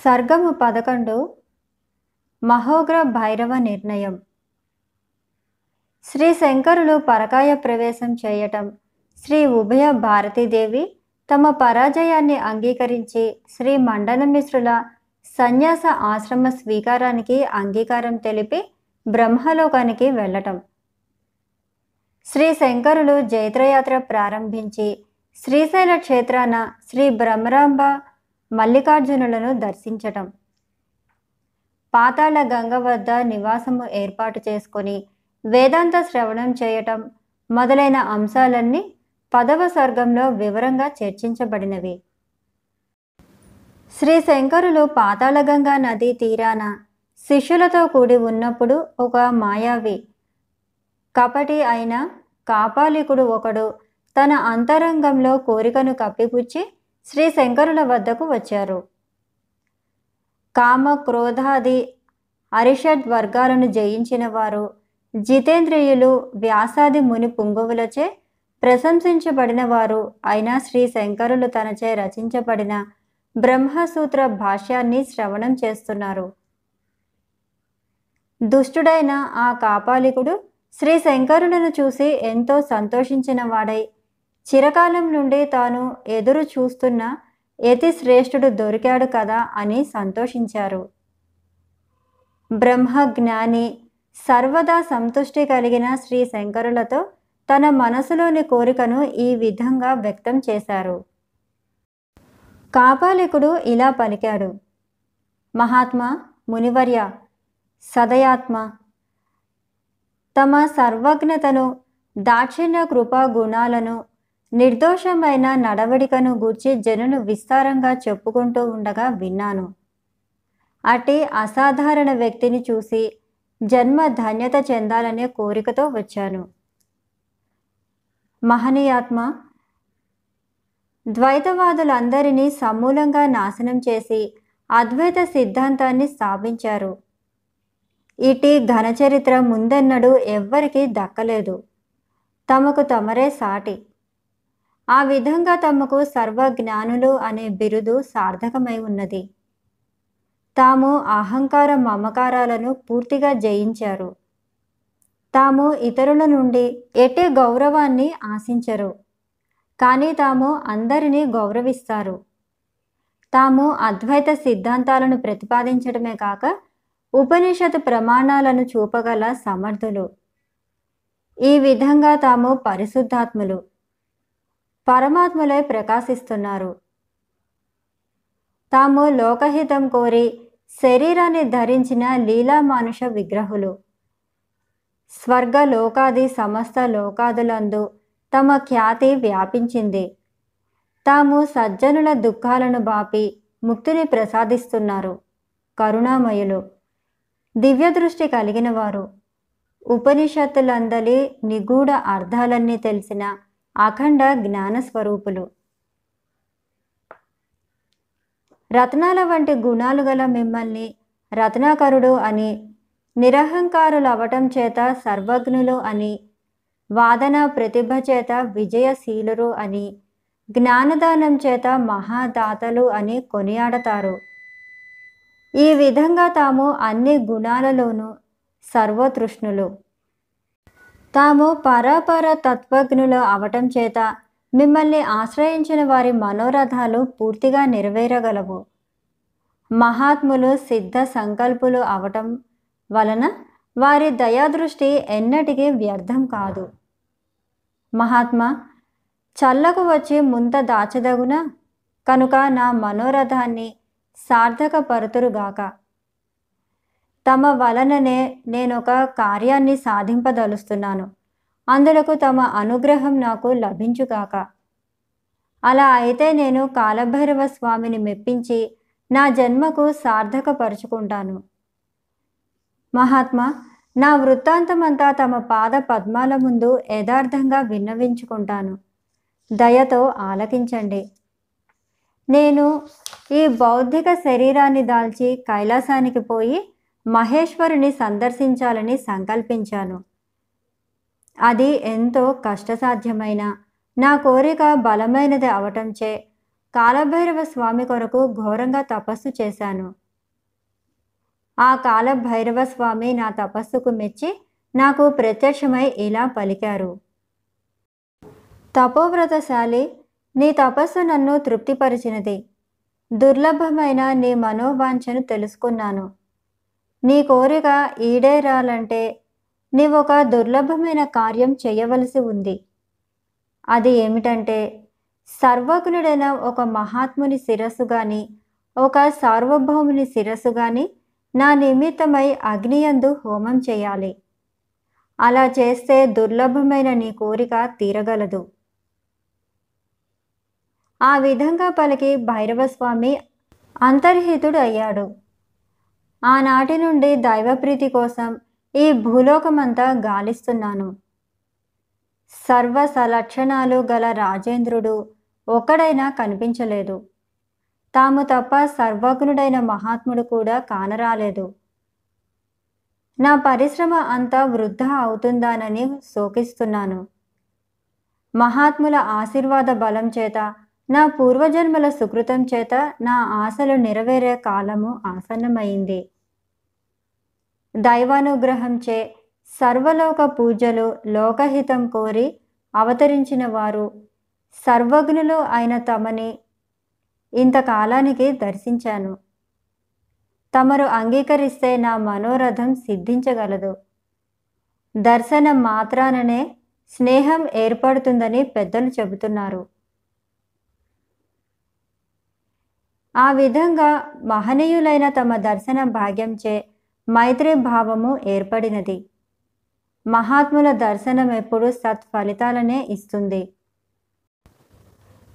సర్గము పదకొండు. మహోగ్ర భైరవ నిర్ణయం. శ్రీ శంకరులు పరకాయ ప్రవేశం చేయటం శ్రీ ఉభయ భారతీదేవి తమ పరాజయాన్ని అంగీకరించి శ్రీ మండనమిశ్రుల సన్యాస ఆశ్రమ స్వీకారానికి అంగీకారం తెలిపి బ్రహ్మలోకానికి వెళ్ళటం. శ్రీ శంకరులు జైత్రయాత్ర ప్రారంభించి శ్రీశైల క్షేత్రాన శ్రీ బ్రహ్మరాంబ మల్లికార్జునులను దర్శించటం. పాతాళ గంగ వద్ద నివాసము ఏర్పాటు చేసుకొని వేదాంత శ్రవణం చేయటం మొదలైన అంశాలన్నీ పదవ స్వర్గంలో వివరంగా చర్చించబడినవి. శ్రీ శంకరులు పాతాళగంగా నదీ తీరాన శిష్యులతో కూడి ఉన్నప్పుడు ఒక మాయావి కపటి అయిన కాపాలికుడు ఒకడు తన అంతరంగంలో కోరికను కప్పిపుచ్చి శ్రీ శంకరుల వద్దకు వచ్చారు. కామ క్రోధాది అరిషడ్ వర్గాలను జయించిన వారు జితేంద్రియులు వ్యాసాది ముని పుంగవులచే ప్రశంసించబడిన వారు అయిన శ్రీ శంకరులు తనచే రచించబడిన బ్రహ్మసూత్ర భాష్యాన్ని శ్రవణం చేస్తున్నారు. దుష్టుడైన ఆ కాపాలికుడు శ్రీ శంకరులను చూసి ఎంతో సంతోషించిన వాడై చిరకాలం నుండి తాను ఎదురు చూస్తున్న యతి శ్రేష్ఠుడు దొరికాడు కదా అని సంతోషించారు. బ్రహ్మజ్ఞాని సర్వదా సంతుష్టి కలిగిన శ్రీ శంకరులతో తన మనసులోని కోరికను ఈ విధంగా వ్యక్తం చేశారు. కాపాలికుడు ఇలా పలికాడు. మహాత్మా మునివర్య సదయాత్మ తమ సర్వజ్ఞతను దాక్షిణ్య కృపా గుణాలను నిర్దోషమైన నడవడికను గూర్చి జనులు విస్తారంగా చెప్పుకుంటూ ఉండగా విన్నాను. అటి అసాధారణ వ్యక్తిని చూసి జన్మ ధన్యత చెందాలనే కోరికతో వచ్చాను. మహనీయాత్మ ద్వైతవాదులందరినీ సమూలంగా నాశనం చేసి అద్వైత సిద్ధాంతాన్ని స్థాపించారు. ఇటీ ఘనచరిత్ర ముందెన్నడూ ఎవ్వరికీ దక్కలేదు. తమకు తమరే సాటి. ఆ విధంగా తమకు సర్వజ్ఞానులు అనే బిరుదు సార్థకమై ఉన్నది. తాము అహంకార మమకారాలను పూర్తిగా జయించారు. తాము ఇతరుల నుండి ఎట్టి గౌరవాన్ని ఆశించరు. కానీ తాము అందరినీ గౌరవిస్తారు. తాము అద్వైత సిద్ధాంతాలను ప్రతిపాదించడమే కాక ఉపనిషత్ ప్రమాణాలను చూపగల సమర్థులు. ఈ విధంగా తాము పరిశుద్ధాత్ములు. పరమాత్ములై ప్రకాశిస్తున్నారు. తాము లోకహితం కోరి శరీరాన్ని ధరించిన లీలామానుష విగ్రహులు. స్వర్గ లోకాది సమస్త లోకాదులందు తమ ఖ్యాతి వ్యాపించింది. తాము సజ్జనుల దుఃఖాలను బాపి ముక్తిని ప్రసాదిస్తున్నారు. కరుణామయులు. దివ్య దృష్టి కలిగిన వారు. ఉపనిషత్తులందలి నిగూఢ అర్థాలన్నీ తెలిసిన అఖండ జ్ఞానస్వరూపులు రత్నాల వంటి గుణాలు గల మిమ్మల్ని రత్నాకరుడు అని నిరహంకారులు అవటం చేత సర్వజ్ఞులు అని వాదన ప్రతిభ చేత విజయశీలురు అని జ్ఞానదానం చేత మహాదాతలు అని కొనియాడతారు. ఈ విధంగా తాము అన్ని గుణాలలోనూ సర్వతృష్ణులు. తాము పరాపర తత్వజ్ఞులు అవటం చేత మిమ్మల్ని ఆశ్రయించిన వారి మనోరథాలు పూర్తిగా నెరవేరగలవు. మహాత్ములు సిద్ధ సంకల్పులు అవటం వలన వారి దయాదృష్టి ఎన్నటికీ వ్యర్థం కాదు. మహాత్మా చల్లకు వచ్చి ముంత దాచదగున? కనుక నా మనోరథాన్ని సార్థకపరుతురుగాక. తమ వలననే నేనొక కార్యాన్ని సాధింపదలుస్తున్నాను. అందులకు తమ అనుగ్రహం నాకు లభించుగాక. అలా అయితే నేను కాలభైరవ స్వామిని మెప్పించి నా జన్మకు సార్థకపరుచుకుంటాను. మహాత్మా నా వృత్తాంతమంతా తమ పాద పద్మాల ముందు యథార్థంగా విన్నవించుకుంటాను. దయతో ఆలకించండి. నేను ఈ బౌద్ధిక శరీరాన్ని దాల్చి కైలాసానికి పోయి మహేశ్వరుని సందర్శించాలని సంకల్పించాను. అది ఎంతో కష్టసాధ్యమైన నా కోరిక బలమైనది అవటంచే కాలభైరవ స్వామి కొరకు ఘోరంగా తపస్సు చేశాను. ఆ కాలభైరవ స్వామి నా తపస్సుకు మెచ్చి నాకు ప్రత్యక్షమై ఇలా పలికారు. తపోవ్రతశాలి నీ తపస్సు నన్ను తృప్తిపరిచినది. దుర్లభమైన నీ మనోవాంఛను తెలుసుకున్నాను. నీ కోరిక ఈడేరాలంటే నీవొక దుర్లభమైన కార్యం చేయవలసి ఉంది. అది ఏమిటంటే సర్వజ్ఞుడైన ఒక మహాత్ముని శిరస్సు గాని ఒక సార్వభౌముని శిరస్సు గాని నా నిమిత్తమై అగ్నియందు హోమం చేయాలి. అలా చేస్తే దుర్లభమైన నీ కోరిక తీరగలదు. ఆ విధంగా పలికి భైరవస్వామి అంతర్హితుడు అయ్యాడు ఆనాటి నుండి దైవప్రీతి కోసం ఈ భూలోకమంతా గాలిస్తున్నాను. సర్వ సలక్షణాలు గల రాజేంద్రుడు ఒక్కడైనా కనిపించలేదు. తాము తప్ప సర్వజ్ఞుడైన మహాత్ముడు కూడా కానరాలేదు. నా పరిశ్రమ అంతా వృద్ధ అవుతుందానని శోకిస్తున్నాను. మహాత్ముల ఆశీర్వాద బలం చేత నా పూర్వజన్మల సుకృతం చేత నా ఆశలు నెరవేరే కాలము ఆసన్నమైంది. దైవానుగ్రహంచే సర్వలోక పూజలు లోకహితం కోరి అవతరించిన వారు సర్వజ్ఞులు అయిన తమని ఇంతకాలానికి దర్శించాను. తమరు అంగీకరిస్తే నా మనోరథం సిద్ధించగలదు. దర్శనం మాత్రాననే స్నేహం ఏర్పడుతుందని పెద్దలు చెబుతున్నారు. ఆ విధంగా మహనీయులైన తమ దర్శన భాగ్యంచే మైత్రి భావము ఏర్పడినది. మహాత్ముల దర్శనం ఎప్పుడు సత్ఫలితాలనే ఇస్తుంది.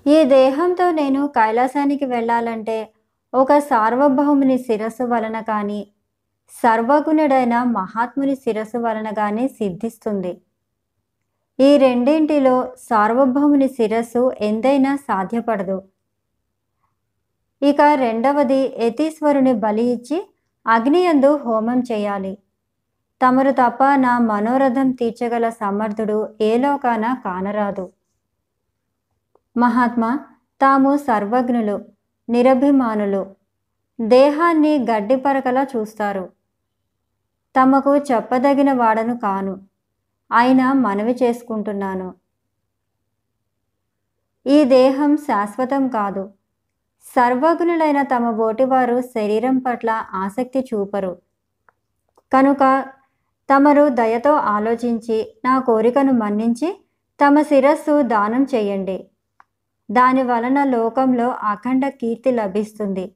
ఈ దేహంతో నేను కైలాసానికి వెళ్ళాలంటే ఒక సార్వభౌముని శిరస్సు వలన కానీ సర్వగుణుడైన మహాత్ముని శిరస్సు వలన కానీ సిద్ధిస్తుంది. ఈ రెండింటిలో సార్వభౌముని శిరస్సు ఎంతైనా సాధ్యపడదు. ఇక రెండవది యతీశ్వరుని బలి ఇచ్చి అగ్నియందు హోమం చేయాలి. తమరు తప్ప నా మనోరథం తీర్చగల సమర్థుడు ఏలోకాన కానరాదు. మహాత్మా తాము సర్వజ్ఞులు నిరభిమానులు. దేహాన్ని గడ్డిపరకలా చూస్తారు. తమకు చెప్పదగిన వాడను కాను. అయినా మనవి చేసుకుంటున్నాను. ఈ దేహం శాశ్వతం కాదు. సర్వజ్ఞులైన తమ బోటివారు శరీరం పట్ల ఆసక్తి చూపరు. కనుక తమరు దయతో ఆలోచించి నా కోరికను మన్నించి తమ శిరస్సు దానం చేయండి. దాని వలన లోకంలో అఖండ కీర్తి లభిస్తుంది.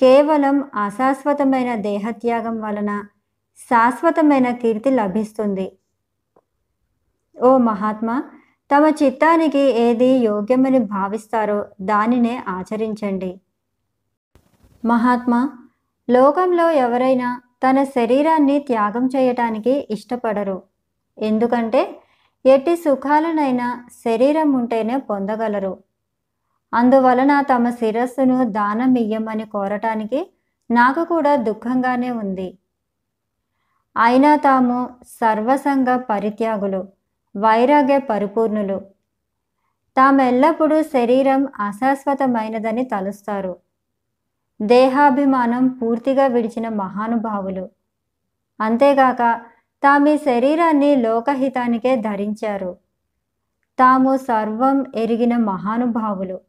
కేవలం అశాశ్వతమైన దేహత్యాగం వలన శాశ్వతమైన కీర్తి లభిస్తుంది. ఓ మహాత్మా తమ చిత్తానికి ఏది యోగ్యమని భావిస్తారో దానినే ఆచరించండి. మహాత్మా లోకంలో ఎవరైనా తన శరీరాన్ని త్యాగం చేయటానికి ఇష్టపడరు. ఎందుకంటే ఎట్టి సుఖాలనైనా శరీరం ఉంటేనే పొందగలరు. అందువలన తమ శిరస్సును దానం ఇయ్యమని కోరటానికి నాకు కూడా దుఃఖంగానే ఉంది. అయినా తాము సర్వసంగ పరిత్యాగులు. వైరాగ్య పరిపూర్ణులు. తామెల్లప్పుడూ శరీరం అశాశ్వతమైనదని తలుస్తారు. దేహాభిమానం పూర్తిగా విడిచిన మహానుభావులు. అంతేగాక తామి శరీరాన్ని లోకహితానికే ధరించారు. తాము సర్వం ఎరిగిన మహానుభావులు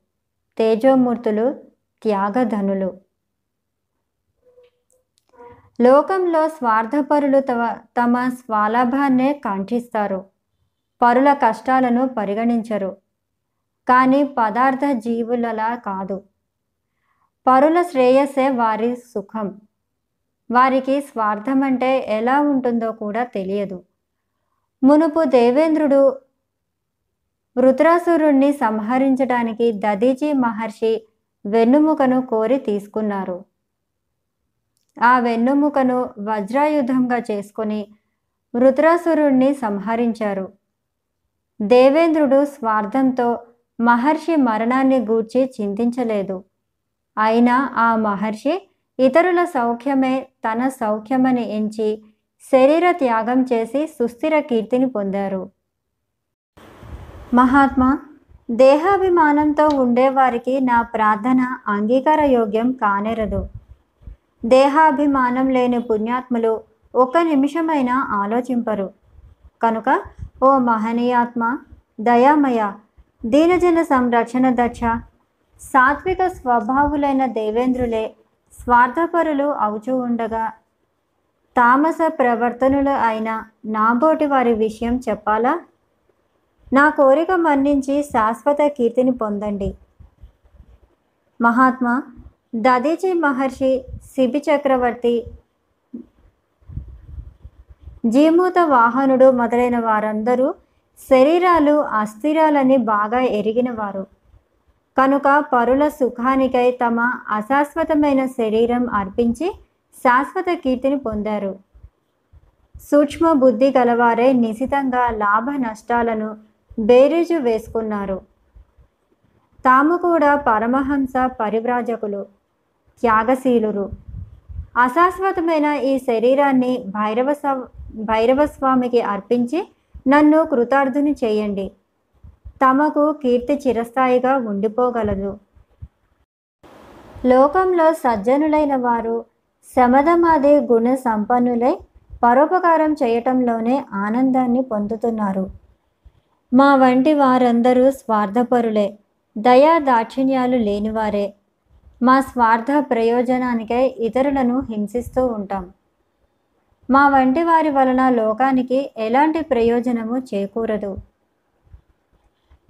తేజోమూర్తులు త్యాగధనులు. లోకంలో స్వార్థపరులు తమ తమ స్వలాభాన్నే కాంక్షిస్తారు. పరుల కష్టాలను పరిగణించరు. కానీ పదార్థ జీవులలా కాదు. పరుల శ్రేయస్సే వారి సుఖం. వారికి స్వార్థం అంటే ఎలా ఉంటుందో కూడా తెలియదు. మునుపు దేవేంద్రుడు వృత్రాసురుణ్ణి సంహరించడానికి దదీజీ మహర్షి వెన్నుముకను కోరి తీసుకున్నారు. ఆ వెన్నుముకను వజ్రాయుధంగా చేసుకొని వృత్రాసురుణ్ణి సంహరించారు. దేవేంద్రుడు స్వార్థంతో మహర్షి మరణాన్ని గూర్చి చింతించలేదు. అయినా ఆ మహర్షి ఇతరుల సౌఖ్యమే తన సౌఖ్యమని ఎంచి శరీర త్యాగం చేసి సుస్థిర కీర్తిని పొందారు. మహాత్మా దేహాభిమానంతో ఉండేవారికి నా ప్రార్థన అంగీకార యోగ్యం కానేరదు. దేహాభిమానం లేని పుణ్యాత్ములు ఒక్క నిమిషమైనా ఆలోచింపరు. కనుక ఓ మహనీయాత్మ దయామయ దీనజన సంరక్షణ దక్ష సాత్విక స్వభావులైన దేవేంద్రులే స్వార్థపరులు అవుచూ ఉండగా తామస ప్రవర్తనులు అయిన నాబోటి వారి విషయం చెప్పాలా? నా కోరిక మన్నించి శాశ్వత కీర్తిని పొందండి. మహాత్మా దదీచి మహర్షి శిబి చక్రవర్తి జీమూత వాహనుడు మొదలైన వారందరూ శరీరాలు అస్థిరాలని బాగా ఎరిగినవారు కనుక పరుల సుఖానికై తమ అశాశ్వతమైన శరీరం అర్పించి శాశ్వత కీర్తిని పొందారు. సూక్ష్మ బుద్ధి గలవారే నిశితంగా లాభ నష్టాలను బేరీజు వేసుకున్నారు. తాము కూడా పరమహంస పరివ్రాజకులు త్యాగశీలురు. అశాశ్వతమైన ఈ శరీరాన్ని భైరవ స- భైరవస్వామికి అర్పించి నన్ను కృతార్థుని చేయండి. తమకు కీర్తి చిరస్థాయిగా ఉండిపోగలదు. లోకంలో సజ్జనులైన వారు శమధమాది గుణ సంపన్నులై పరోపకారం చేయటంలోనే ఆనందాన్ని పొందుతున్నారు. మా వంటి వారందరూ స్వార్థపరులే దయా దాక్షిణ్యాలు లేనివారే. మా స్వార్థ ప్రయోజనానికై ఇతరులను హింసిస్తూ ఉంటాం. మా వంటి వారి వలన లోకానికి ఎలాంటి ప్రయోజనము చేకూరదు.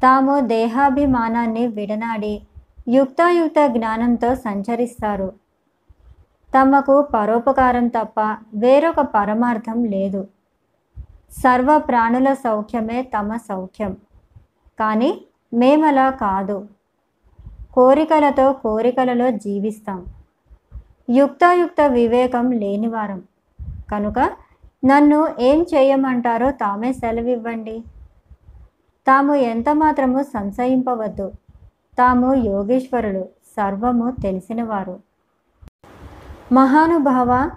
తాము దేహాభిమానాన్ని విడనాడి యుక్తాయుక్త జ్ఞానంతో సంచరిస్తారు. తమకు పరోపకారం తప్ప వేరొక పరమార్థం లేదు. సర్వ ప్రాణుల సౌఖ్యమే తమ సౌఖ్యం. కానీ మేమలా కాదు. కోరికలతో కోరికలలో జీవిస్తాం. యుక్తయుక్త వివేకం లేనివారం కనుక నన్ను ఏం చేయమంటారో తామే సెలవివ్వండి. తాము ఎంత మాత్రము సంశయింపవద్దు. తాము యోగేశ్వరులు సర్వము తెలిసినవారు. మహానుభావ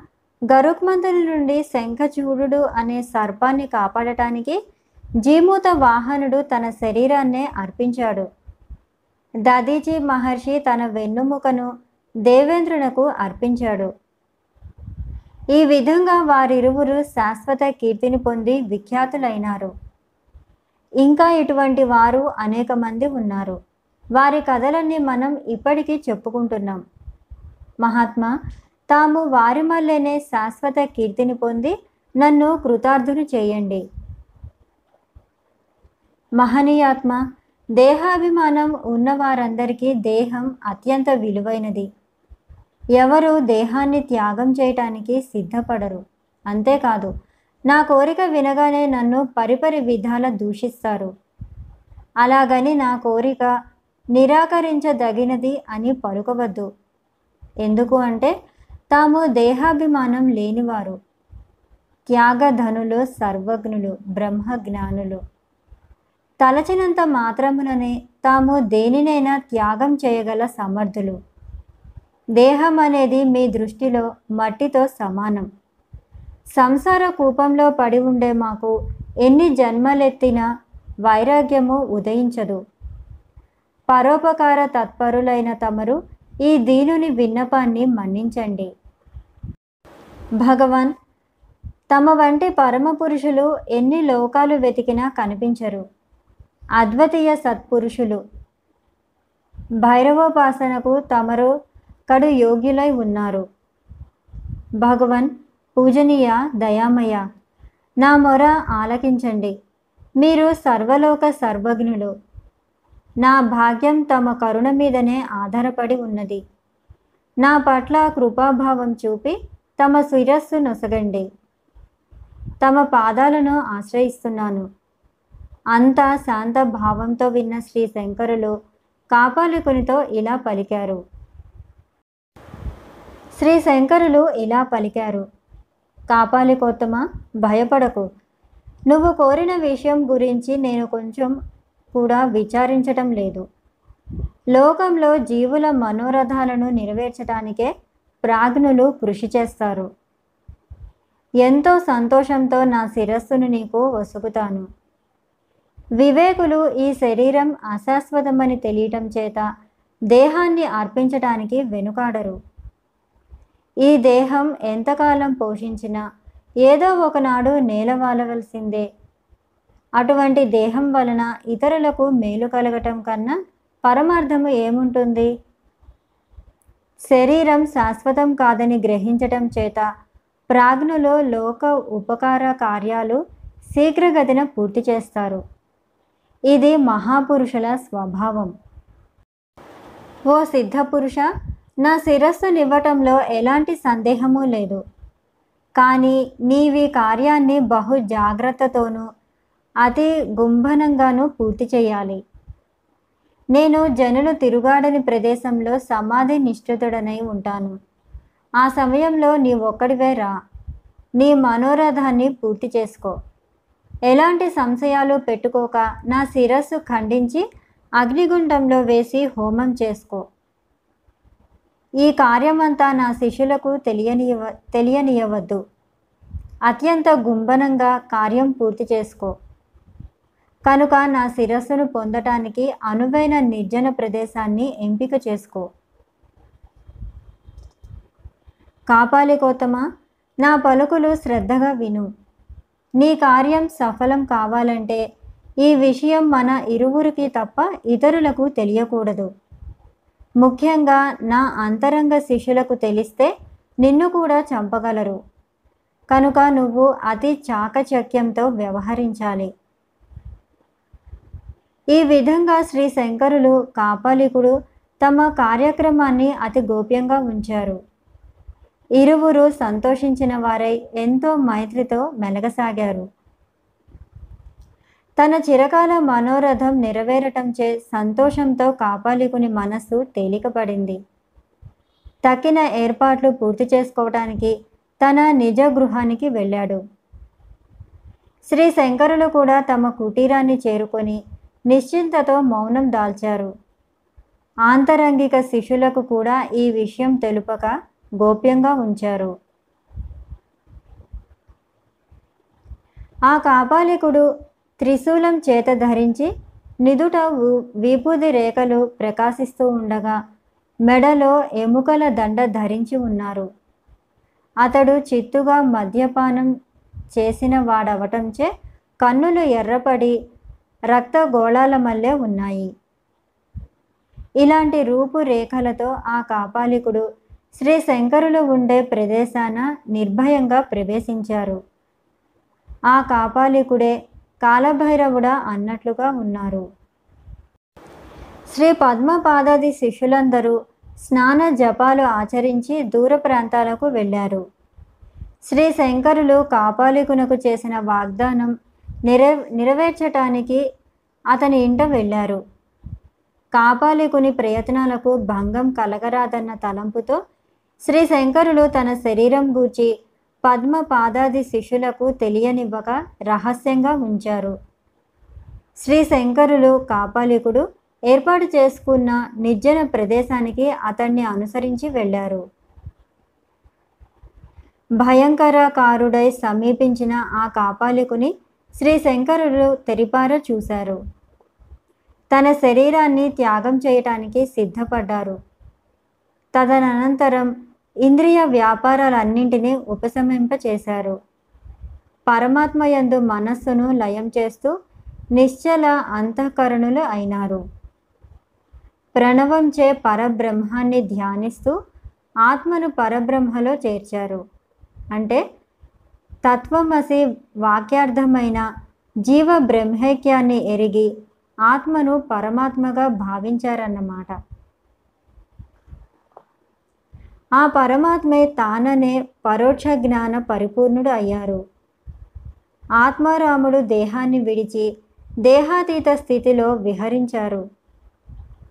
గరుక్మంతుని నుండి శంఖచూడు అనే సర్పాన్ని కాపాడటానికి జీమూత వాహనుడు తన శరీరాన్నే అర్పించాడు. దదీజీ మహర్షి తన వెన్నుముకను దేవేంద్రునకు అర్పించాడు. ఈ విధంగా వారిరువురు శాశ్వత కీర్తిని పొంది విఖ్యాతులైనారు. ఇంకా ఇటువంటి వారు అనేక మంది ఉన్నారు. వారి కథలన్నీ మనం ఇప్పటికీ చెప్పుకుంటున్నాం. మహాత్మా తాము వారి మల్లెనే శాశ్వత కీర్తిని పొంది నన్ను కృతార్థులు చేయండి. మహనీయాత్మ దేహాభిమానం ఉన్నవారందరికీ దేహం అత్యంత విలువైనది. ఎవరు దేహాన్ని త్యాగం చేయటానికి సిద్ధపడరు. అంతేకాదు నా కోరిక వినగానే నన్ను పరిపరి విధాల దూషిస్తారు. అలాగని నా కోరిక నిరాకరించదగినది అని పలుకవద్దు. ఎందుకు అంటే తాము దేహాభిమానం లేనివారు. త్యాగధనులు సర్వజ్ఞులు బ్రహ్మజ్ఞానులు. తలచినంత మాత్రముననే తాము దేనినైనా త్యాగం చేయగల సమర్థులు. దేహం అనేది మీ దృష్టిలో మట్టితో సమానం. సంసార కూపంలో పడి ఉండే మాకు ఎన్ని జన్మలెత్తినా వైరాగ్యము ఉదయించదు. పరోపకార తత్పరులైన తమరు ఈ దీనుని విన్నపాన్ని మన్నించండి. భగవాన్ తమ వంటి పరమ పురుషులు ఎన్ని లోకాలు వెతికినా కనిపించరు. అద్వితీయ సత్పురుషులు. భైరవోపాసనకు తమరు కడు యోగ్యులై ఉన్నారు. భగవన్ పూజనీయ దయామయ నా మొర ఆలకించండి. మీరు సర్వలోక సర్వజ్ఞులు. నా భాగ్యం తమ కరుణ మీదనే ఆధారపడి ఉన్నది. నా పట్ల కృపాభావం చూపి తమ శిరస్సు నొసగండి. తమ పాదాలను ఆశ్రయిస్తున్నాను. అంతా శాంత భావంతో విన్న శ్రీ శంకరులు కాపాలికునితో ఇలా పలికారు. శ్రీ శంకరులు ఇలా పలికారు. కాపాలికోత్తమ భయపడకు. నువ్వు కోరిన విషయం గురించి నేను కొంచెం కూడా విచారించటం లేదు. లోకంలో జీవుల మనోరథాలను నెరవేర్చడానికే ప్రాజ్ఞులు కృషి చేస్తారు. ఎంతో సంతోషంతో నా శిరస్సును నీకు వసుకుతాను. వివేకులు ఈ శరీరం అశాశ్వతమని తెలియటం చేత దేహాన్ని అర్పించటానికి వెనుకాడరు. ఈ దేహం ఎంతకాలం పోషించినా ఏదో ఒకనాడు నేలవాలవలసిందే. అటువంటి దేహం వలన ఇతరులకు మేలు కలగటం కన్నా పరమార్థము ఏముంటుంది? శరీరం శాశ్వతం కాదని గ్రహించటం చేత ప్రాజ్ఞులో లోక ఉపకార కార్యాలు శీఘ్రగతిన పూర్తి చేస్తారు. ఇది మహాపురుషుల స్వభావం. ఓ సిద్ధపురుష నా శిరస్సునివ్వటంలో ఎలాంటి సందేహము లేదు. కానీ నీవి కార్యాన్ని బహు జాగ్రత్తతోనూ అతి గుంభనంగానూ పూర్తి చేయాలి. నేను జనులు తిరుగాడని ప్రదేశంలో సమాధి నిష్ఠితుడనై ఉంటాను. ఆ సమయంలో నీ ఒక్కడివే రా. నీ మనోరథాన్ని పూర్తి చేసుకో. ఎలాంటి సంశయాలు పెట్టుకోక నా శిరస్సు ఖండించి అగ్నిగుండంలో వేసి హోమం చేసుకో. ఈ కార్యమంతా నా శిష్యులకు తెలియనియవ తెలియనియవద్దు. అత్యంత గుంభనంగా కార్యం పూర్తి చేసుకో. కనుక నా శిరస్సును పొందటానికి అనువైన నిర్జన ప్రదేశాన్ని ఎంపిక చేసుకో. కాపాలికోతమా నా పలుకులు శ్రద్ధగా విను. నీ కార్యం సఫలం కావాలంటే ఈ విషయం మన ఇరువురికి తప్ప ఇతరులకు తెలియకూడదు. ముఖ్యంగా నా అంతరంగ శిష్యులకు తెలిస్తే నిన్ను కూడా చంపగలరు. కనుక నువ్వు అతి చాకచక్యంతో వ్యవహరించాలి. ఈ విధంగా శ్రీ శంకరులు కాపాలికుడు తమ కార్యక్రమాన్ని అతి గోప్యంగా ఉంచారు. ఇరువురు సంతోషించిన వారై ఎంతో మైత్రితో మెలగసాగారు. తన చిరకాల మనోరథం నెరవేరటం చే సంతోషంతో కాపాలికుని మనస్సు తేలికపడింది. తక్కిన ఏర్పాట్లు పూర్తి చేసుకోవటానికి తన నిజ గృహానికి వెళ్ళాడు. శ్రీ శంకరులు కూడా తమ కుటీరాన్ని చేరుకొని నిశ్చింతతో మౌనం దాల్చారు. ఆంతరంగిక శిష్యులకు కూడా ఈ విషయం తెలుపక గోప్యంగా ఉంచారు. ఆ కాపాలికుడు త్రిశూలం చేత ధరించి నిదుట విభూది రేఖలు ప్రకాశిస్తూ ఉండగా మెడలో ఎముకల దండ ధరించి ఉన్నారు. అతడు చిత్తుగా మద్యపానం చేసిన వాడవటంచే కన్నులు ఎర్రపడి రక్త గోళాల మల్లె ఉన్నాయి. ఇలాంటి రూపురేఖలతో ఆ కాపాలికుడు శ్రీ శంకరులు ఉండే ప్రదేశాన నిర్భయంగా ప్రవేశించారు. ఆ కాపాలికుడే కాలభైరవుడా అన్నట్లుగా ఉన్నారు. శ్రీ పద్మపాదాది శిష్యులందరూ స్నాన జపాలు ఆచరించి దూర ప్రాంతాలకు వెళ్ళారు. శ్రీ శంకరులు కాపాలికునకు చేసిన వాగ్దానం నెరవే నెరవేర్చటానికి అతని ఇంట వెళ్ళారు. కాపాలికుని ప్రయత్నాలకు భంగం కలగరాదన్న తలంపుతో శ్రీ శంకరులు తన శరీరం గూర్చి పద్మ పాదాది శిష్యులకు తెలియనివ్వక రహస్యంగా ఉంచారు. శ్రీ శంకరులు కాపాలికుడు ఏర్పాటు చేసుకున్న నిర్జన ప్రదేశానికి అతన్ని అనుసరించి వెళ్ళారు. భయంకరకారుడై సమీపించిన ఆ కాపాలికుని శ్రీ శంకరులు తెరిపార చూశారు. తన శరీరాన్ని త్యాగం చేయటానికి సిద్ధపడ్డారు. తదనంతరం ఇంద్రియ వ్యాపారాలన్నింటినీ ఉపశమింపచేశారు. పరమాత్మ యందు మనస్సును లయం చేస్తూ నిశ్చల అంతఃకరణులు అయినారు. ప్రణవంచే పరబ్రహ్మాన్ని ధ్యానిస్తూ ఆత్మను పరబ్రహ్మలో చేర్చారు. అంటే తత్వమసి వాక్యార్థమైన జీవ బ్రహ్మైక్యాన్ని ఎరిగి ఆత్మను పరమాత్మగా భావించారన్నమాట. ఆ పరమాత్మే తాననే పరోక్ష జ్ఞాన పరిపూర్ణుడు అయ్యారు. ఆత్మారాముడు దేహాన్ని విడిచి దేహాతీత స్థితిలో విహరించారు.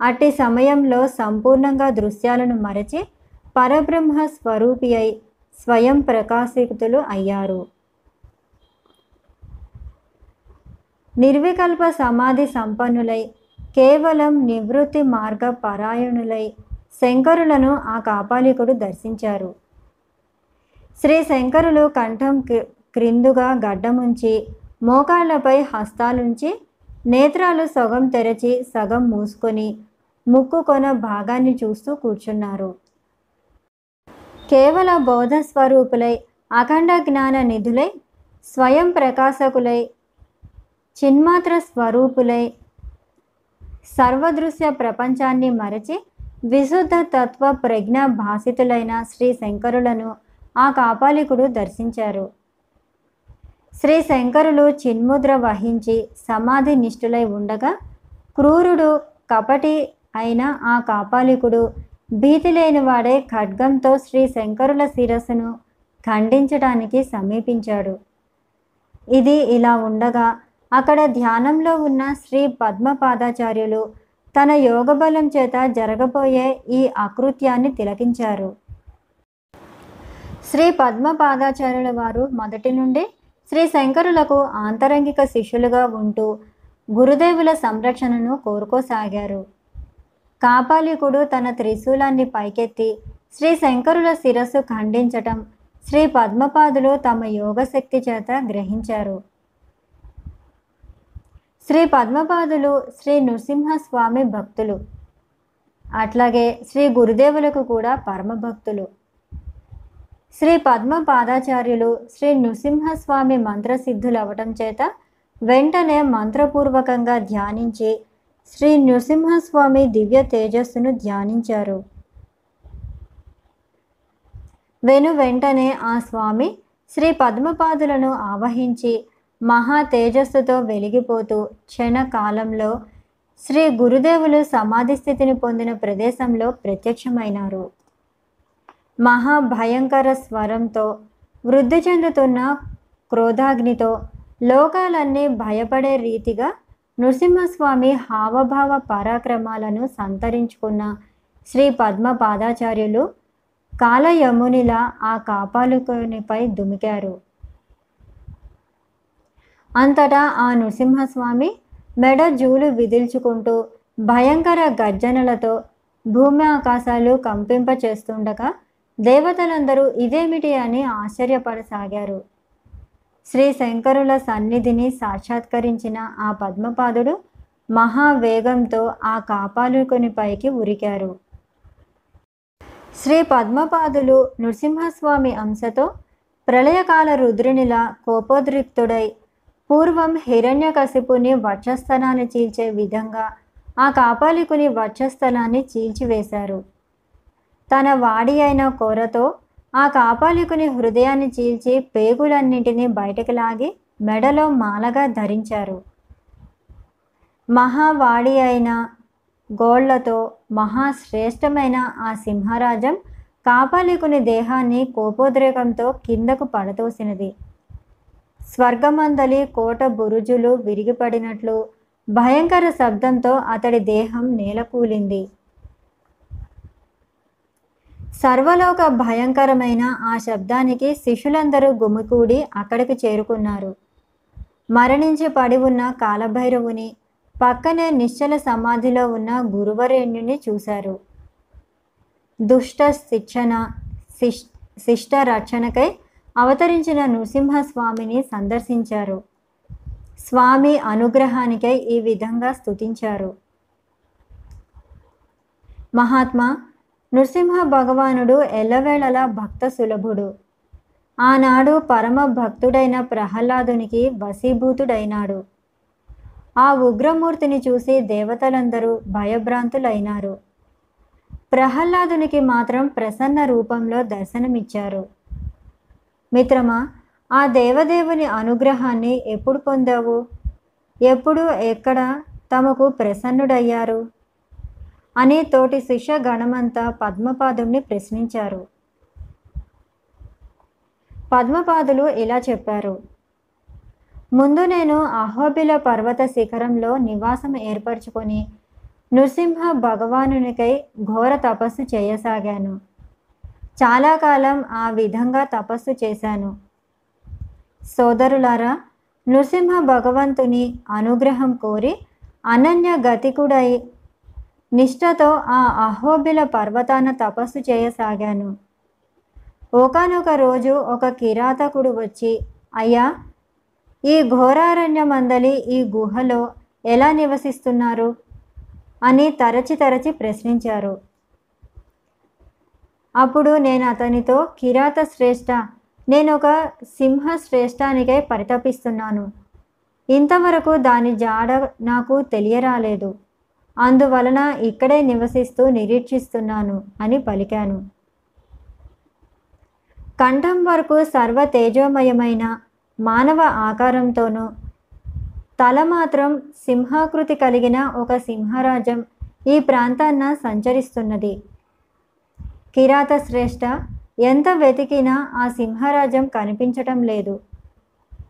అట్టి సమయంలో సంపూర్ణంగా దృశ్యాలను మరచి పరబ్రహ్మ స్వరూపి అయి స్వయం ప్రకాశితులు అయ్యారు. నిర్వికల్ప సమాధి సంపన్నులై కేవలం నివృత్తి మార్గ పరాయణులై శంకరులను ఆ కాపాలికుడు దర్శించారు. శ్రీ శంకరులు కంఠం క్రిందుగా గడ్డముంచి మోకాళ్ళపై హస్తాలుంచి నేత్రాలు సగం తెరచి సగం మూసుకొని ముక్కు కొన భాగాన్ని చూస్తూ కూర్చున్నారు. కేవల బోధ స్వరూపులై అఖండ జ్ఞాన నిధులై స్వయం ప్రకాశకులై చిన్మాత్ర స్వరూపులై సర్వదృశ్య ప్రపంచాన్ని మరచి విశుద్ధ తత్వ ప్రజ్ఞ భాసితులైన శ్రీ శంకరులను ఆ కాపాలికుడు దర్శించారు. శ్రీ శంకరులు చిన్ముద్ర వహించి సమాధి నిష్ఠులై ఉండగా క్రూరుడు కపటి అయిన ఆ కాపాలికుడు భీతి లేనివాడే ఖడ్గంతో శ్రీ శంకరుల శిరస్సును ఖండించడానికి సమీపించాడు. ఇది ఇలా ఉండగా అక్కడ ధ్యానంలో ఉన్న శ్రీ పద్మపాదాచార్యులు తన యోగబలం చేత జరగబోయే ఈ అకృత్యాన్ని తిలకించారు. శ్రీ పద్మపాదాచార్యుల వారు మొదటి నుండి శ్రీ శంకరులకు ఆంతరంగిక శిష్యులుగా ఉంటూ గురుదేవుల సంరక్షణను కోరుకోసాగారు. కాపాలికుడు తన త్రిశూలాన్ని పైకెత్తి శ్రీ శంకరుల శిరస్సు ఖండించటం శ్రీ పద్మపాదులు తమ యోగశక్తి చేత గ్రహించారు. శ్రీ పద్మపాదులు శ్రీ నృసింహస్వామి భక్తులు. అట్లాగే శ్రీ గురుదేవులకు కూడా పరమ భక్తులు శ్రీ పద్మ పాదాచార్యులు శ్రీ నృసింహస్వామి మంత్రసిద్ధులు అవటం చేత వెంటనే మంత్రపూర్వకంగా ధ్యానించి శ్రీ నృసింహస్వామి దివ్య తేజస్సును ధ్యానించారు. వెను వెంటనే ఆ స్వామి శ్రీ పద్మపాదులను ఆవహించి మహా తేజస్సుతో వెలిగిపోతూ క్షణకాలంలో శ్రీ గురుదేవులు సమాధి స్థితిని పొందిన ప్రదేశంలో ప్రత్యక్షమైనారు. మహా భయంకర స్వరంతో వృద్ధి చెందుతున్న క్రోధాగ్నితో లోకాలన్నీ భయపడే రీతిగా నృసింహస్వామి హావభావ పరాక్రమాలను సంతరించుకున్న శ్రీ పద్మ పాదాచార్యులు కాలయమునిలా ఆ కాపాలుకునిపై దుమికారు. అంతటా ఆ నృసింహస్వామి మెడ జూలు విదిల్చుకుంటూ భయంకర గర్జనలతో భూమి ఆకాశాలు కంపింప చేస్తుండగా దేవతలందరూ ఇదేమిటి అని ఆశ్చర్యపడసాగారు. శ్రీ శంకరుల సన్నిధిని సాక్షాత్కరించిన ఆ పద్మపాదుడు మహావేగంతో ఆ కాపాలుకుని పైకి ఉరికారు. శ్రీ పద్మపాదులు నృసింహస్వామి అంశతో ప్రళయకాల రుద్రునిలా కోపోద్రిక్తుడై పూర్వం హిరణ్యకశిపుని వక్షస్థలాన్ని చీల్చే విధంగా ఆ కాపాలికుని వక్షస్థలాన్ని చీల్చివేశారు. తన వాడి అయిన కోరతో ఆ కాపాలికుని హృదయాన్ని చీల్చి పేగులన్నింటినీ బయటకు లాగి మెడలో మాలగా ధరించారు. మహావాడి అయిన గోళ్ళతో మహాశ్రేష్టమైన ఆ సింహరాజం కాపాలికుని దేహాన్ని కోపోద్రేకంతో కిందకు పడతోసినది. స్వర్గమందలి కోట బురుజులు విరిగిపడినట్లు భయంకర శబ్దంతో అతడి దేహం నేలకూలింది. సర్వలోక భయంకరమైన ఆ శబ్దానికి శిష్యులందరూ గుమికూడి అక్కడికి చేరుకున్నారు. మరణించి పడి ఉన్న కాలభైరవుని పక్కనే నిశ్చల సమాధిలో ఉన్న గురువరేణ్యుని చూశారు. దుష్ట శిక్షణ శిష్ శిష్ట రక్షణకై అవతరించిన నృసింహస్వామిని సందర్శించారు. స్వామి అనుగ్రహానికై ఈ విధంగా స్థుతించారు మహాత్మా నృసింహ భగవానుడు ఎల్లవేళలా భక్త సులభుడు. ఆనాడు పరమ భక్తుడైన ప్రహ్లాదునికి వశీభూతుడైనాడు. ఆ ఉగ్రమూర్తిని చూసి దేవతలందరూ భయభ్రాంతులైనారు. ప్రహ్లాదునికి మాత్రం ప్రసన్న రూపంలో దర్శనమిచ్చారు. మిత్రమా ఆ దేవదేవుని అనుగ్రహాన్ని ఎప్పుడు పొందావు? ఎప్పుడు ఎక్కడ తమకు ప్రసన్నుడయ్యారు? అని తోటి శిష్య గణమంతా పద్మపాదుని ప్రశ్నించారు. పద్మపాదులు ఇలా చెప్పారు. ముందు నేను అహోబిల పర్వత శిఖరంలో నివాసం ఏర్పరచుకొని నృసింహ భగవానునికై ఘోర తపస్సు చేయసాగాను. చాలా కాలం ఆ విధంగా తపస్సు చేశాను. సోదరులారా నృసింహ భగవంతుని అనుగ్రహం కోరి అనన్య గతికుడై నిష్ఠతో ఆ అహోబిల పర్వతాన తపస్సు చేయసాగాను. ఒకనొక రోజు ఒక కిరాతకుడు వచ్చి అయ్యా ఈ ఘోరారణ్య మందలి ఈ గుహలో ఎలా నివసిస్తున్నారు? అని తరచి తరచి ప్రశ్నించారు. అప్పుడు నేను అతనితో కిరాత శ్రేష్ఠ నేను ఒక సింహ శ్రేష్టానికై పరితపిస్తున్నాను. ఇంతవరకు దాని జాడ నాకు తెలియరాలేదు. అందువలన ఇక్కడే నివసిస్తూ నిరీక్షిస్తున్నాను అని పలికాను. కంఠం వరకు సర్వ తేజోమయమైన మానవ ఆకారంతోనూ తల మాత్రం సింహాకృతి కలిగిన ఒక సింహరాజం ఈ ప్రాంతాన్న సంచరిస్తున్నది. కిరాత శ్రేష్ఠ ఎంత వెతికినా ఆ సింహరాజం కనిపించటం లేదు.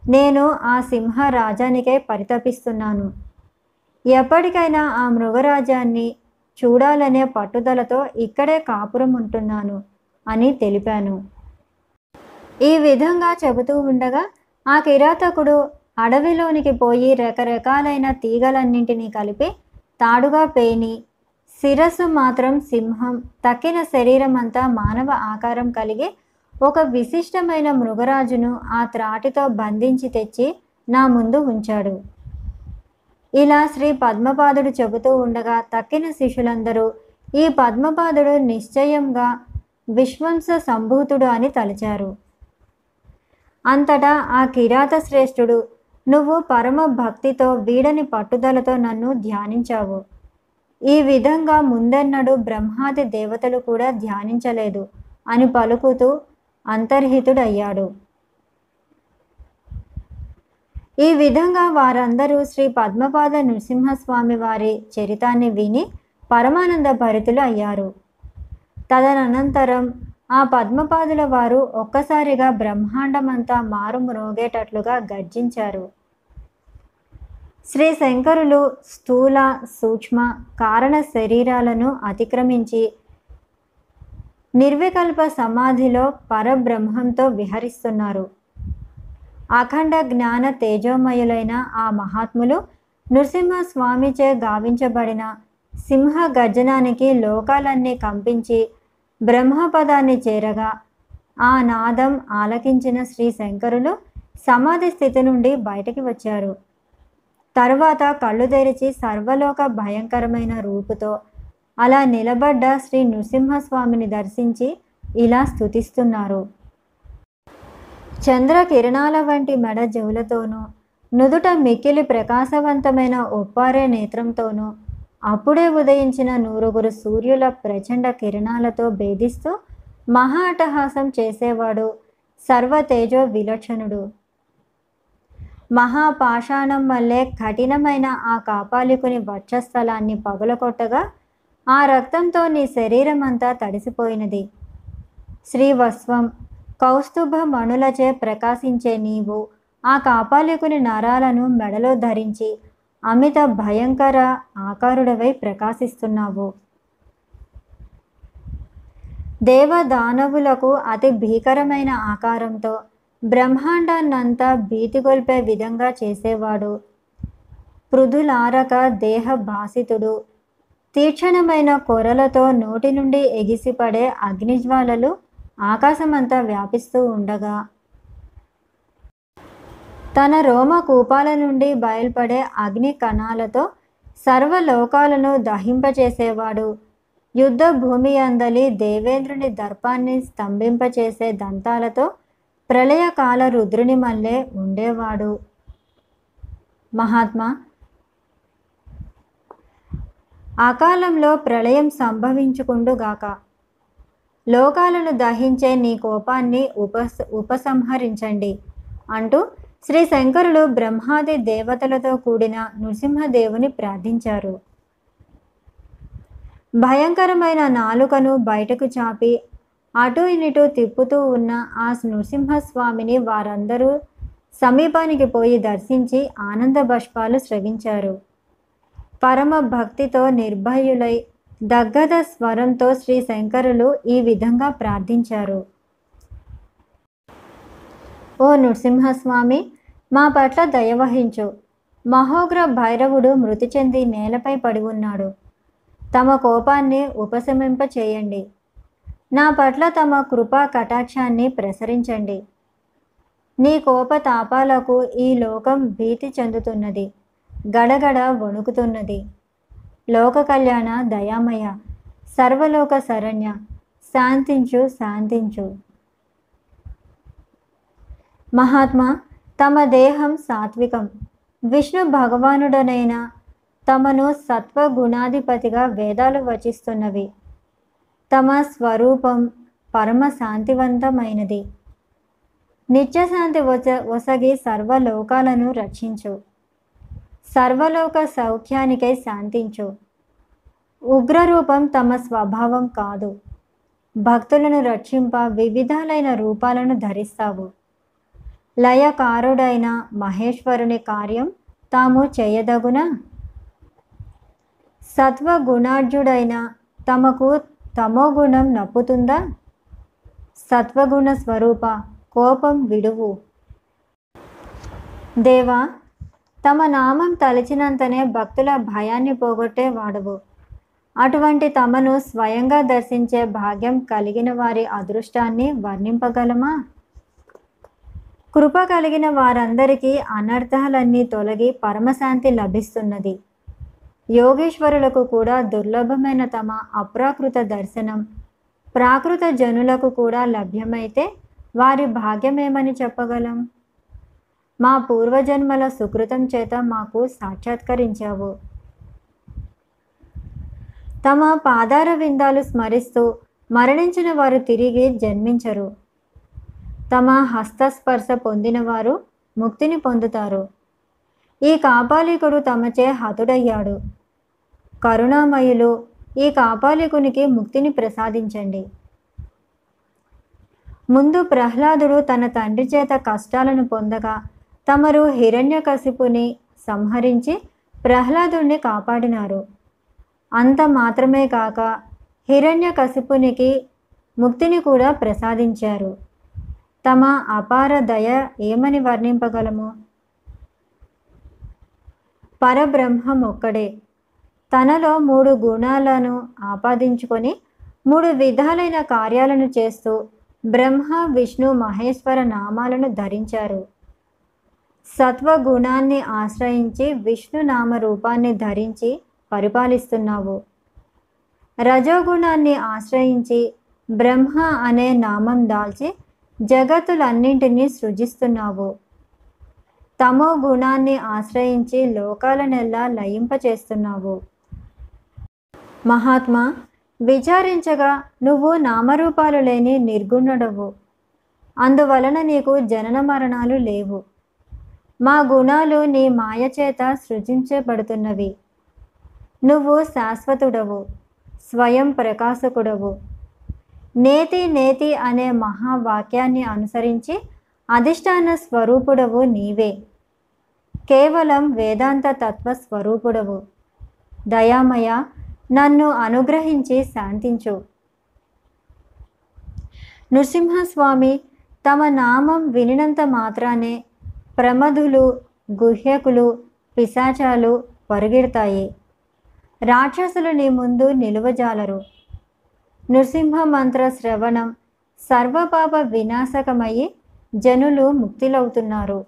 నేను ఆ సింహరాజానికే పరితపిస్తున్నాను. ఎప్పటికైనా ఆ మృగరాజాన్ని చూడాలనే పట్టుదలతో ఇక్కడే కాపురం ఉంటున్నాను అని తెలిపాను. ఈ విధంగా చెబుతూ ఉండగా ఆ కిరాతకుడు అడవిలోనికి పోయి రకరకాలైన తీగలన్నింటినీ కలిపి తాడుగా పేని శిరస్సు మాత్రం సింహం. తక్కిన శరీరం అంతా మానవ ఆకారం కలిగి ఒక విశిష్టమైన మృగరాజును ఆ త్రాటితో బంధించి తెచ్చి నా ముందు ఉంచాడు. ఇలా శ్రీ పద్మపాదుడు చెబుతూ ఉండగా తక్కిన శిష్యులందరూ ఈ పద్మపాదుడు నిశ్చయంగా విశ్వంస సంభూతుడు అని తలచారు. అంతటా ఆ కిరాత శ్రేష్ఠుడు నువ్వు పరమ భక్తితో వీడని పట్టుదలతో నన్ను ధ్యానించావు. ఈ విధంగా ముందెన్నడు బ్రహ్మాది దేవతలు కూడా ధ్యానించలేదు అని పలుకుతూ అంతర్హితుడయ్యాడు. ఈ విధంగా వారందరూ శ్రీ పద్మపాద నృసింహస్వామి వారి చరితాన్ని విని పరమానంద భరితులు అయ్యారు. తదనంతరం ఆ పద్మపాదుల వారు ఒక్కసారిగా బ్రహ్మాండమంతా మారుమ్రోగేటట్లుగా గర్జించారు. శ్రీ శంకరులు స్థూల సూక్ష్మ కారణ శరీరాలను అతిక్రమించి నిర్వికల్ప సమాధిలో పరబ్రహ్మంతో విహరిస్తున్నారు. అఖండ జ్ఞాన తేజోమయులైన ఆ మహాత్ములు నృసింహస్వామిచే గావించబడిన సింహ గర్జనానికి లోకాలన్నీ కంపించి బ్రహ్మపదాన్ని చేరగా ఆ నాదం ఆలకించిన శ్రీ శంకరులు సమాధి స్థితి నుండి బయటకి వచ్చారు. తర్వాత కళ్ళు తెరిచి సర్వలోక భయంకరమైన రూపుతో అలా నిలబడ్డ శ్రీ నృసింహస్వామిని దర్శించి ఇలా స్థుతిస్తున్నారు చంద్ర కిరణాల వంటి మెడ జవులతోనూ నుదుట మిక్కిలి ప్రకాశవంతమైన ఒప్పారే నేత్రంతోనూ అప్పుడే ఉదయించిన నూరుగురు సూర్యుల ప్రచండ కిరణాలతో భేదిస్తూ మహా అట్టహాసం చేసేవాడు సర్వతేజో విలక్షణుడు. మహాపాషాణం వల్లే కఠినమైన ఆ కాపాలికుని వక్షస్థలాన్ని పగులకొట్టగా ఆ రక్తంతో నీ శరీరం అంతా తడిసిపోయినది. శ్రీవస్వం కౌస్తుభ మణులచే ప్రకాశించే నీవు ఆ కాపాలికుని నరాలను మెడలో ధరించి అమిత భయంకర ఆకారుడవై ప్రకాశిస్తున్నావు. దేవదానవులకు అతి భీకరమైన ఆకారంతో బ్రహ్మాండాన్నంతా భీతిగొల్పే విధంగా చేసేవాడు. పృథులారక దేహ భాసితుడు తీక్షణమైన కొరలతో నోటి నుండి ఎగిసిపడే అగ్నిజ్వాలలు ఆకాశమంతా వ్యాపిస్తూ ఉండగా తన రోమ కూపాల నుండి బయల్పడే అగ్ని కణాలతో సర్వలోకాలను దహింపచేసేవాడు. యుద్ధ భూమి అందలి దేవేంద్రుని దర్పాన్ని స్తంభింపచేసే దంతాలతో ప్రళయకాల రుద్రుని మల్లే ఉండేవాడు. మహాత్మా అకాలంలో ప్రళయం సంభవించుకుండుగాక. లోకాలను దహించే నీ కోపాన్ని ఉపస్ ఉపసంహరించండి అంటూ శ్రీ శంకరులు బ్రహ్మాది దేవతలతో కూడిన నృసింహదేవుని ప్రార్థించారు. భయంకరమైన నాలుకను బయటకు చాపి అటూ ఇటూ తిప్పుతూ ఉన్న ఆ నృసింహస్వామిని వారందరూ సమీపానికి పోయి దర్శించి ఆనంద బష్పాలు స్రవించారు. పరమ భక్తితో నిర్భయులై దగ్గద స్వరంతో శ్రీ శంకరులు ఈ విధంగా ప్రార్థించారు. ఓ నృసింహస్వామి మా పట్ల దయవహించు మహోగ్ర భైరవుడు మృతి చెంది నేలపై పడి ఉన్నాడు. తమ కోపాన్ని ఉపశమింప చేయండి నా పట్ల తమ కృపా కటాక్షాన్ని ప్రసరించండి. నీ కోపతాపాలకు ఈ లోకం భీతి చెందుతున్నది. గడగడ వణుకుతున్నది. లోక కళ్యాణ దయామయ. సర్వలోక శరణ్య. శాంతించు శాంతించు. మహాత్మా తమ దేహం సాత్వికం. విష్ణు భగవానుడనైన తమను సత్వగుణాధిపతిగా వేదాలు వచిస్తున్నవి. తమ స్వరూపం పరమ శాంతివంతమైనది నిత్యశాంతి వచ ఒసగి సర్వలోకాలను రక్షించు. సర్వలోక సౌఖ్యానికై శాంతించు. ఉగ్రరూపం తమ స్వభావం కాదు. భక్తులను రక్షింప వివిధాలైన రూపాలను ధరిస్తావు. లయకారుడైన మహేశ్వరుని కార్యం తాము చేయదగునా? సత్వగుణార్జుడైన తమకు తమోగుణం నప్పుతుందా? సత్వగుణ స్వరూప కోపం విడువు. దేవా తమ నామం తలచినంతనే భక్తుల భయాన్ని పోగొట్టే వాడవు. అటువంటి తమను స్వయంగా దర్శించే భాగ్యం కలిగిన వారి అదృష్టాన్ని వర్ణింపగలమా? కృప కలిగిన వారందరికీ అనర్థాలన్నీ తొలగి పరమశాంతి లభిస్తున్నది. యోగేశ్వరులకు కూడా దుర్లభమైన తమ అప్రాకృత దర్శనం ప్రాకృత జనులకు కూడా లభ్యమైతే వారి భాగ్యమేమని చెప్పగలం? మా పూర్వజన్మల సుకృతం చేత మాకు సాక్షాత్కరించావు. తమ పాదార విందాలు స్మరిస్తూ మరణించిన వారు తిరిగి జన్మించరు. తమ హస్తస్పర్శ పొందినవారు ముక్తిని పొందుతారు. ఈ కాపాలికుడు తమచే హతుడయ్యాడు. కరుణామయులు ఈ కాపాలికునికి ముక్తిని ప్రసాదించండి. ముందు ప్రహ్లాదుడు తన తండ్రి చేత కష్టాలను పొందగా తమరు హిరణ్యకశిపుని సంహరించి ప్రహ్లాదుడిని కాపాడినారు. అంత మాత్రమే కాక హిరణ్యకశిపునికి ముక్తిని కూడా ప్రసాదించారు. తమ అపార దయ ఏమని వర్ణింపగలము? పరబ్రహ్మం ఒక్కడే. తనలో మూడు గుణాలను ఆపాదించుకొని మూడు విధాలైన కార్యాలను చేస్తూ బ్రహ్మ విష్ణు మహేశ్వర నామాలను ధరించారు. సత్వగుణాన్ని ఆశ్రయించి విష్ణు నామ రూపాన్ని ధరించి పరిపాలిస్తున్నావు. రజోగుణాన్ని ఆశ్రయించి బ్రహ్మ అనే నామం దాల్చి జగత్తులన్నింటినీ సృజిస్తున్నావు. తమో గుణాన్ని ఆశ్రయించి లోకాలనెల్లా లయింపచేస్తున్నావు. మహాత్మా విచారించగా నువ్వు నామరూపాలు లేని నిర్గుణుడవు. అందువలన నీకు జనన మరణాలు లేవు. మా గుణాలు నీ మాయచేత సృజించబడుతున్నవి. నువ్వు శాశ్వతుడవు స్వయం ప్రకాశకుడవు. నేతి నేతి అనే మహావాక్యాన్ని అనుసరించి అధిష్టాన స్వరూపుడవు నీవే. కేవలం వేదాంత తత్వ స్వరూపుడవు. దయామయ నన్ను అనుగ్రహించి శాంతించు. నృసింహస్వామి తమ నామం వినినంత మాత్రానే ప్రమధులు గుహ్యకులు పిశాచాలు పరుగెడతాయి. రాక్షసులు నీ ముందు నిలువజాలరు. నృసింహ మంత్ర శ్రవణం సర్వపాప వినాశకమయ్యి జనులు ముక్తిలవుతున్నారు.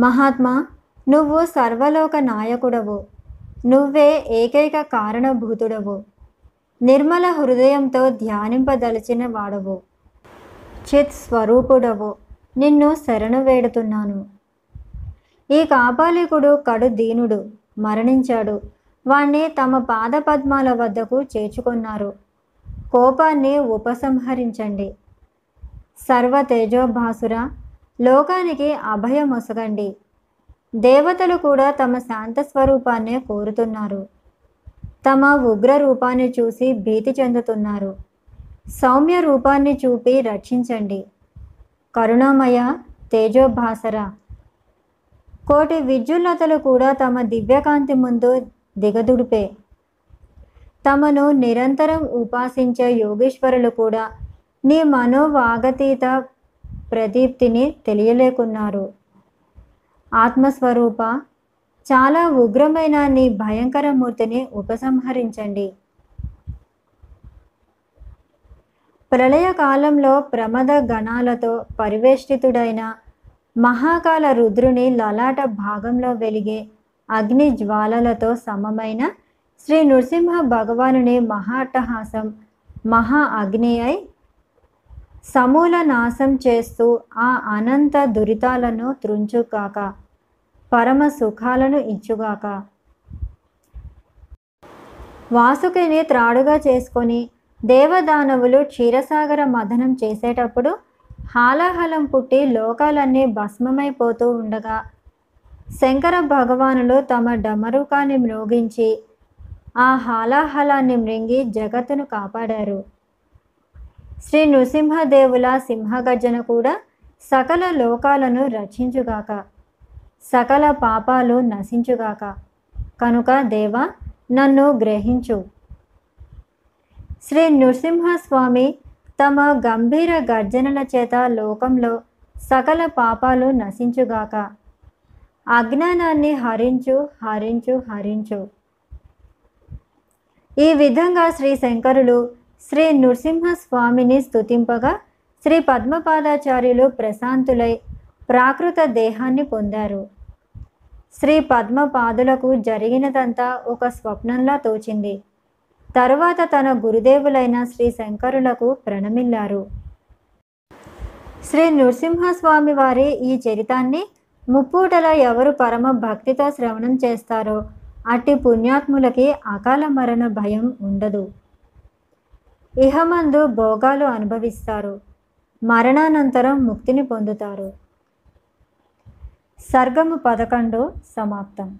మహాత్మా నువ్వు సర్వలోక నాయకుడవు. నువ్వే ఏకైక కారణభూతుడవు. నిర్మల హృదయంతో ధ్యానింపదలిచిన వాడవు. చిత్ స్వరూపుడవు. నిన్ను శరణు వేడుతున్నాను. ఈ కాపాలికుడు కడు దీనుడు. మరణించాడు. వాణ్ణి తమ పాదపద్మాల వద్దకు చేర్చుకున్నారు. కోపాన్ని ఉపసంహరించండి. సర్వ తేజోభాసుర లోకానికి అభయమొసగండి. దేవతలు కూడా తమ శాంత స్వరూపాన్నే కోరుతున్నారు. తమ ఉగ్ర రూపాన్ని చూసి భీతి చెందుతున్నారు. సౌమ్య రూపాన్ని చూపి రక్షించండి. కరుణామయ తేజోభాసర. కోటి విద్యుల్లతలు కూడా తమ దివ్యకాంతి ముందు దిగదుడిపే. తమను నిరంతరం ఉపాసించే యోగేశ్వరులు కూడా నీ మనోవాగతీత ప్రదీప్తిని తెలియలేకున్నారు. ఆత్మస్వరూప చాలా ఉగ్రమైన నీ భయంకర మూర్తిని ఉపసంహరించండి. ప్రళయ కాలంలో ప్రమద గణాలతో పరివేష్టితుడైన మహాకాల రుద్రుని లలాట భాగంలో వెలిగే అగ్ని జ్వాలలతో సమమైన శ్రీ నృసింహ భగవానుని మహాట్టహాసం మహా అగ్ని అయి సమూల నాశం చేస్తూ ఆ అనంత దురితాలను త్రుంచుగాక పరమ సుఖాలను ఇచ్చుగాక. వాసుకిని త్రాడుగా చేసుకొని దేవదానవులు క్షీరసాగర మథనం చేసేటప్పుడు హాలాహలం పుట్టి లోకాలన్నీ భస్మమైపోతూ ఉండగా శంకర భగవానులు తమ డమరుకాన్ని మ్రోగించి ఆ హాలాహలాన్ని మృంగి జగత్తును కాపాడారు. శ్రీ నృసింహదేవుల సింహగర్జన కూడా సకల లోకాలను రక్షించుగాక. సకల పాపాలు నశించుగాక. కనుక దేవ నన్ను గ్రహించు. శ్రీ నృసింహస్వామి తమ గంభీర గర్జనల చేత లోకంలో సకల పాపాలు నశించుగాక. అజ్ఞానాన్ని హరించు హరించు హరించు. ఈ విధంగా శ్రీ శంకరులు శ్రీ నృసింహస్వామిని స్తుతింపగా శ్రీ పద్మపాదాచార్యులు ప్రశాంతులై ప్రాకృత దేహాన్ని పొందారు. శ్రీ పద్మపాదులకు జరిగినదంతా ఒక స్వప్నంలా తోచింది. తరువాత తన గురుదేవులైన శ్రీ శంకరులకు ప్రణమిల్లారు. శ్రీ నృసింహస్వామి వారి ఈ చరితాన్ని ముప్పూటల ఎవరు పరమ భక్తితో శ్రవణం చేస్తారో అట్టి పుణ్యాత్ములకి అకాల మరణ భయం ఉండదు. ఇహమందు భోగాలు అనుభవిస్తారు. మరణానంతరం ముక్తిని పొందుతారు. సర్గము పదకొండు సమాప్తం.